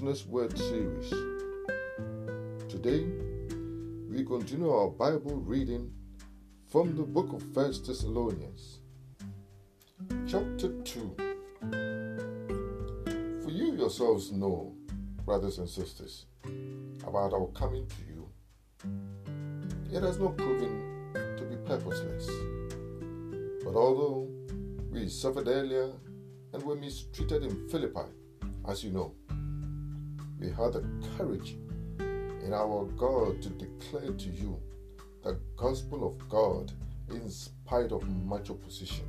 Prisoner's Word series. Today, we continue our Bible reading from the book of First Thessalonians, chapter 2. For you yourselves know, brothers and sisters, about our coming to you. It has not proven to be purposeless. But although we suffered earlier and were mistreated in Philippi, as you know, we had the courage in our God to declare to you the gospel of God in spite of much opposition.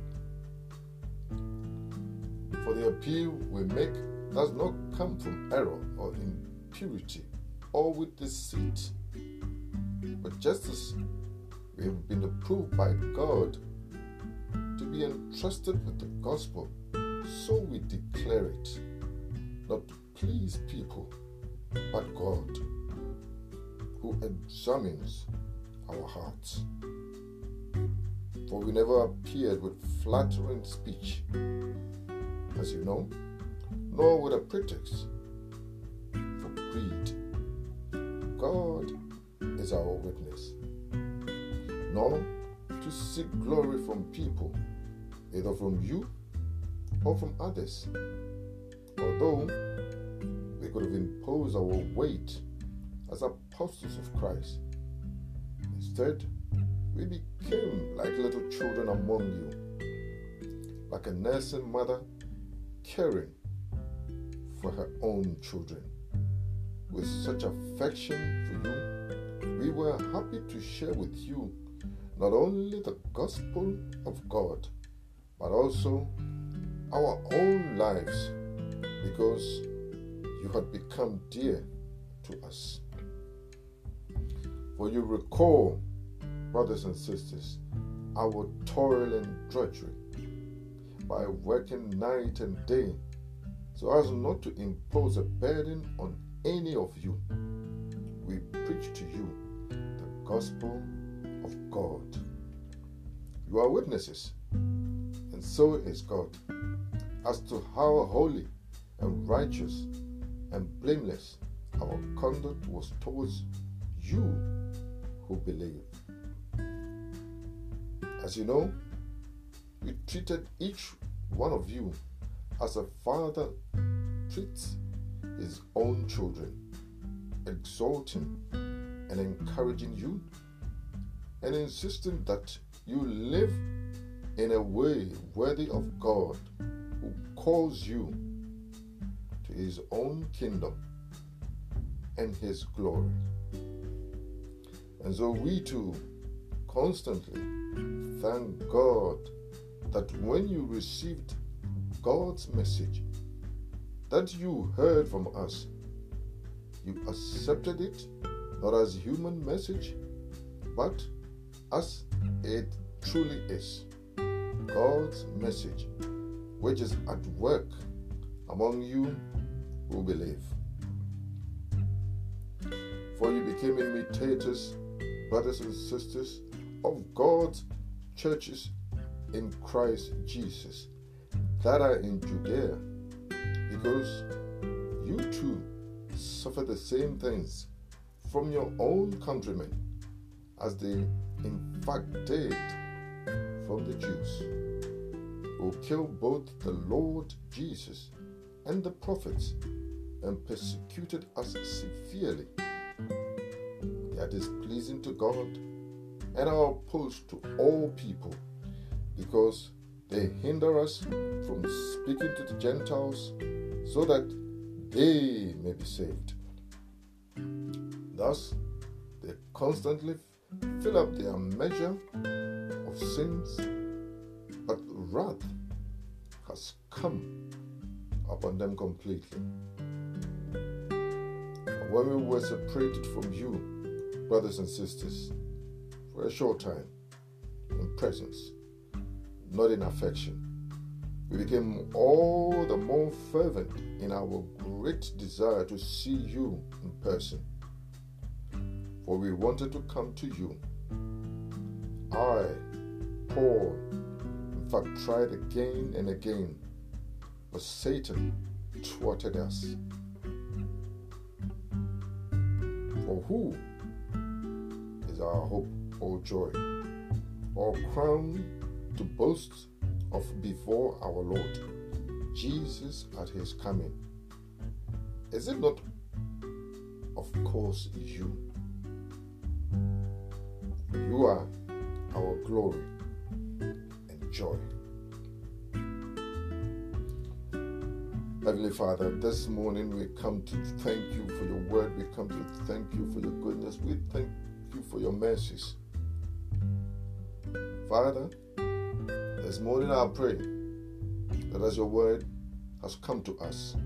For the appeal we make does not come from error or impurity or with deceit, but just as we have been approved by God to be entrusted with the gospel, so we declare it, not to please people, but God, who examines our hearts. For we never appeared with flattering speech, as you know, nor with a pretext for greed. God is our witness, nor to seek glory from people, either from you or from others. Although could have imposed our weight as apostles of Christ, instead, we became like little children among you, like a nursing mother caring for her own children. With such affection for you, we were happy to share with you not only the gospel of God, but also our own lives because had become dear to us. For you recall, brothers and sisters, our toil and drudgery by working night and day so as not to impose a burden on any of you. We preach to you the gospel of God. You are witnesses, and so is God, as to how holy and righteous and blameless our conduct was towards you who believe. As you know, we treated each one of you as a father treats his own children, exalting and encouraging you, and insisting that you live in a way worthy of God who calls you his own kingdom and his glory. And so we too constantly thank God that when you received God's message that you heard from us, you accepted it not as human message, but as it truly is God's message, which is at work among you who believe. For you became imitators, brothers and sisters, of God's churches in Christ Jesus that are in Judea, because you too suffer the same things from your own countrymen as they in fact did from the Jews, who killed both the Lord Jesus and the prophets and persecuted us severely. That is pleasing to God and are opposed to all people because they hinder us from speaking to the Gentiles so that they may be saved. Thus, they constantly fill up their measure of sins, but wrath has come upon them completely. When we were separated from you, brothers and sisters, for a short time, in presence, not in affection, we became all the more fervent in our great desire to see you in person. For we wanted to come to you. I, Paul, in fact, tried again and again, but Satan thwarted us. For who is our hope or joy, or crown to boast of before our Lord Jesus at his coming? Is it not, of course, you? You are our glory and joy. Heavenly Father, this morning we come to thank you for your word. We come to thank you for your goodness. We thank you for your mercies. Father, this morning I pray that as your word has come to us,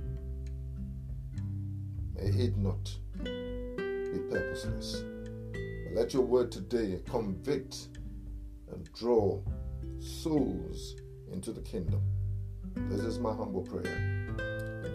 may it not be purposeless. But let your word today convict and draw souls into the kingdom. This is my humble prayer.